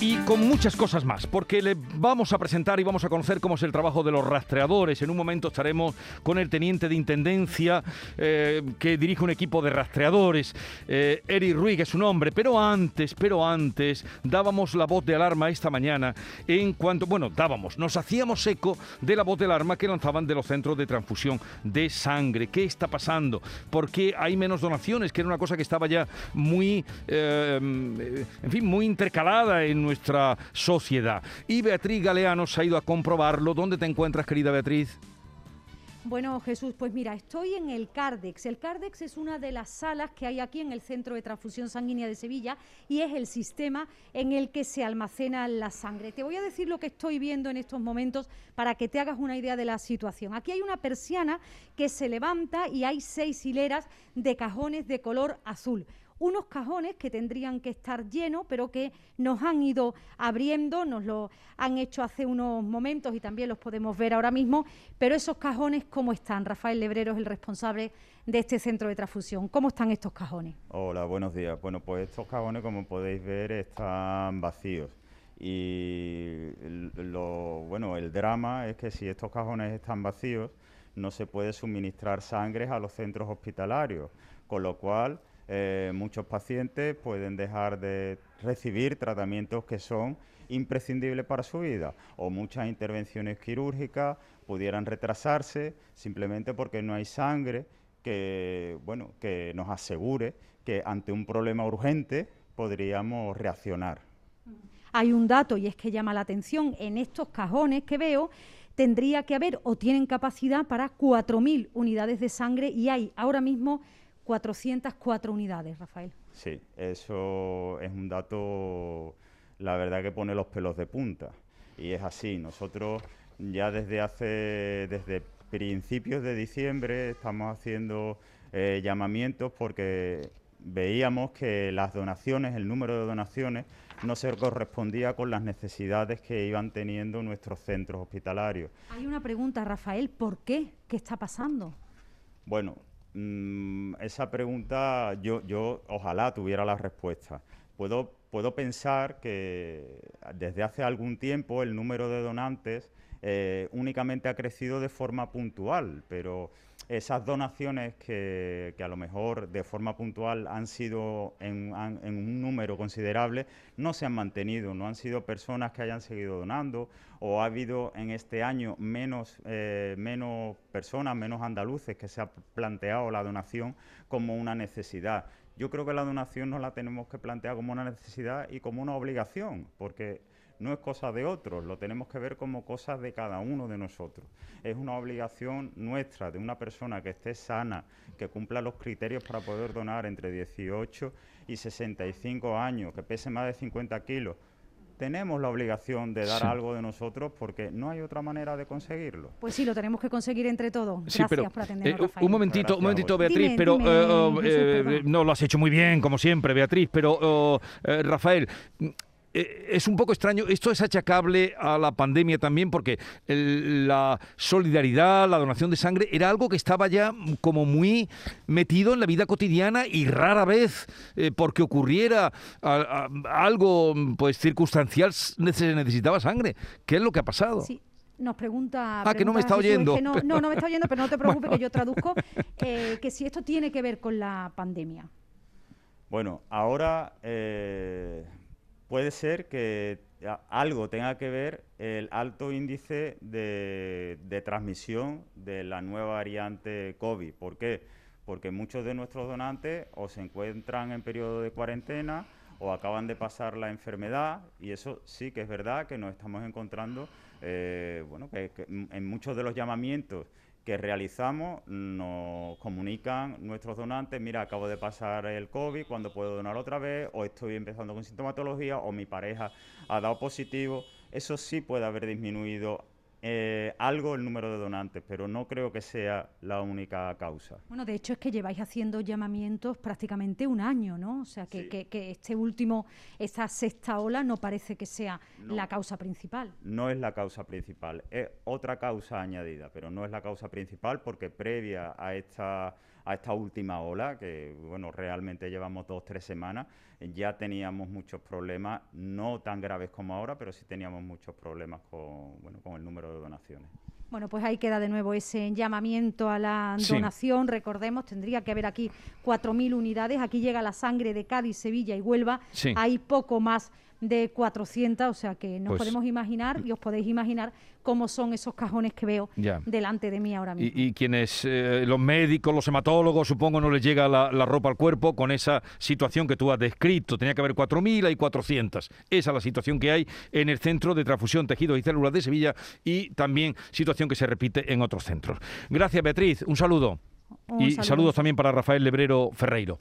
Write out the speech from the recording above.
Y con muchas cosas más, porque le vamos a presentar y vamos a conocer cómo es el trabajo de los rastreadores. En un momento estaremos con el teniente de intendencia eh, que dirige un equipo de rastreadores, eh, Eric Ruiz, es su nombre. Pero antes, pero antes, dábamos la voz de alarma esta mañana en cuanto, bueno, dábamos, nos hacíamos eco de la voz de alarma que lanzaban de los centros de transfusión de sangre. ¿Qué está pasando? ¿Por qué hay menos donaciones? Que era una cosa que estaba ya muy, eh, en fin, muy intercalada en nuestra sociedad. Y Beatriz Galeano se ha ido a comprobarlo. ¿Dónde te encuentras, querida Beatriz? Bueno, Jesús, pues mira, estoy en el Cardex. El Cardex es una de las salas que hay aquí en el Centro de Transfusión Sanguínea de Sevilla y es el sistema en el que se almacena la sangre. Te voy a decir lo que estoy viendo en estos momentos para que te hagas una idea de la situación. Aquí hay una persiana que se levanta y hay seis hileras de cajones de color azul unos cajones que tendrían que estar llenos, pero que nos han ido abriendo, nos lo han hecho hace unos momentos y también los podemos ver ahora mismo, pero esos cajones, ¿cómo están? Rafael Lebrero es el responsable de este centro de transfusión. ¿Cómo están estos cajones? Hola, buenos días. Bueno, pues estos cajones, como podéis ver, están vacíos. Y bueno, el drama es que si estos cajones están vacíos, no se puede suministrar sangre a los centros hospitalarios, con lo cual eh, muchos pacientes pueden dejar de recibir tratamientos que son imprescindibles para su vida o muchas intervenciones quirúrgicas pudieran retrasarse simplemente porque no hay sangre que, bueno, que nos asegure que ante un problema urgente podríamos reaccionar. Hay un dato y es que llama la atención, en estos cajones que veo tendría que haber o tienen capacidad para 4.000 unidades de sangre y hay ahora mismo 404 unidades, Rafael. Sí, eso es un dato, la verdad que pone los pelos de punta. Y es así, nosotros ya desde hace, desde principios de diciembre estamos haciendo eh, llamamientos porque veíamos que las donaciones, el número de donaciones, no se correspondía con las necesidades que iban teniendo nuestros centros hospitalarios. Hay una pregunta, Rafael, ¿por qué? ¿Qué está pasando? Bueno, Mm, esa pregunta yo, yo ojalá tuviera la respuesta. Puedo, puedo pensar que desde hace algún tiempo el número de donantes eh, únicamente ha crecido de forma puntual, pero esas donaciones que, a lo mejor de forma puntual han sido en, un número considerable, no se han mantenido, no han sido personas que hayan seguido donando o ha habido en este año menos, eh, menos personas, menos andaluces que se ha planteado la donación como una necesidad. Yo creo que la donación no la tenemos que plantear como una necesidad y como una obligación, porque no es cosa de otros, lo tenemos que ver como cosa de cada uno de nosotros. Es una obligación nuestra, de una persona que esté sana, que cumpla los criterios para poder donar entre 18 y 65 años, que pese más de 50 kilos. Tenemos la obligación de dar algo de nosotros porque no hay otra manera de conseguirlo. Pues sí, lo tenemos que conseguir entre todos. Gracias por atendernos, eh, Un momentito, un momentito, Beatriz, pero eh, eh, no lo has hecho muy bien, como siempre, Beatriz, pero Rafael, eh, es un poco extraño. Esto es achacable a la pandemia también porque la solidaridad, la donación de sangre era algo que estaba ya como muy metido en la vida cotidiana y rara vez eh, porque ocurriera algo pues circunstancial se necesitaba sangre. ¿Qué es lo que ha pasado? Sí. Nos pregunta. Ah, que no me está oyendo. no, no, me está oyendo, pero no te preocupes que yo traduzco. Eh, que si esto tiene que ver con la pandemia. Bueno, ahora puede ser que algo tenga que ver el alto índice de, transmisión de la nueva variante COVID. ¿Por qué? Porque muchos de nuestros donantes o se encuentran en periodo de cuarentena o acaban de pasar la enfermedad y eso sí que es verdad que nos estamos encontrando, eh, bueno, que en muchos de los llamamientos que realizamos nos comunican nuestros donantes, mira, acabo de pasar el COVID, cuando puedo donar otra vez, o estoy empezando con sintomatología, o mi pareja ha dado positivo. Eso sí puede haber disminuido eh, algo el número de donantes, pero no creo que sea la única causa. Bueno, de hecho es que lleváis haciendo llamamientos prácticamente un año, ¿no? O sea, que, este último, esa sexta ola no parece que sea la causa principal. No es la causa principal, es otra causa añadida, pero no es la causa principal porque previa a esta a esta última ola, que bueno, realmente llevamos dos, tres semanas, ya teníamos muchos problemas, no tan graves como ahora, pero sí teníamos muchos problemas con, bueno, con el número de donaciones. Bueno, pues ahí queda de nuevo ese llamamiento a la donación. Recordemos, tendría que haber aquí 4.000 unidades. Aquí llega la sangre de Cádiz, Sevilla y Huelva. Hay poco más de 400, o sea que nos pues podemos imaginar y os podéis imaginar cómo son esos cajones que veo delante de mí ahora mismo. Y, quienes, eh, los médicos, los hematólogos, supongo no les llega la, ropa al cuerpo con esa situación que tú has descrito. Tenía que haber 4.000, hay 400. Esa es la situación que hay en el Centro de Transfusión, Tejidos y Células de Sevilla y también situación que se repite en otros centros. Gracias, Beatriz. Un saludo. y saludos también para Rafael Lebrero Ferreiro.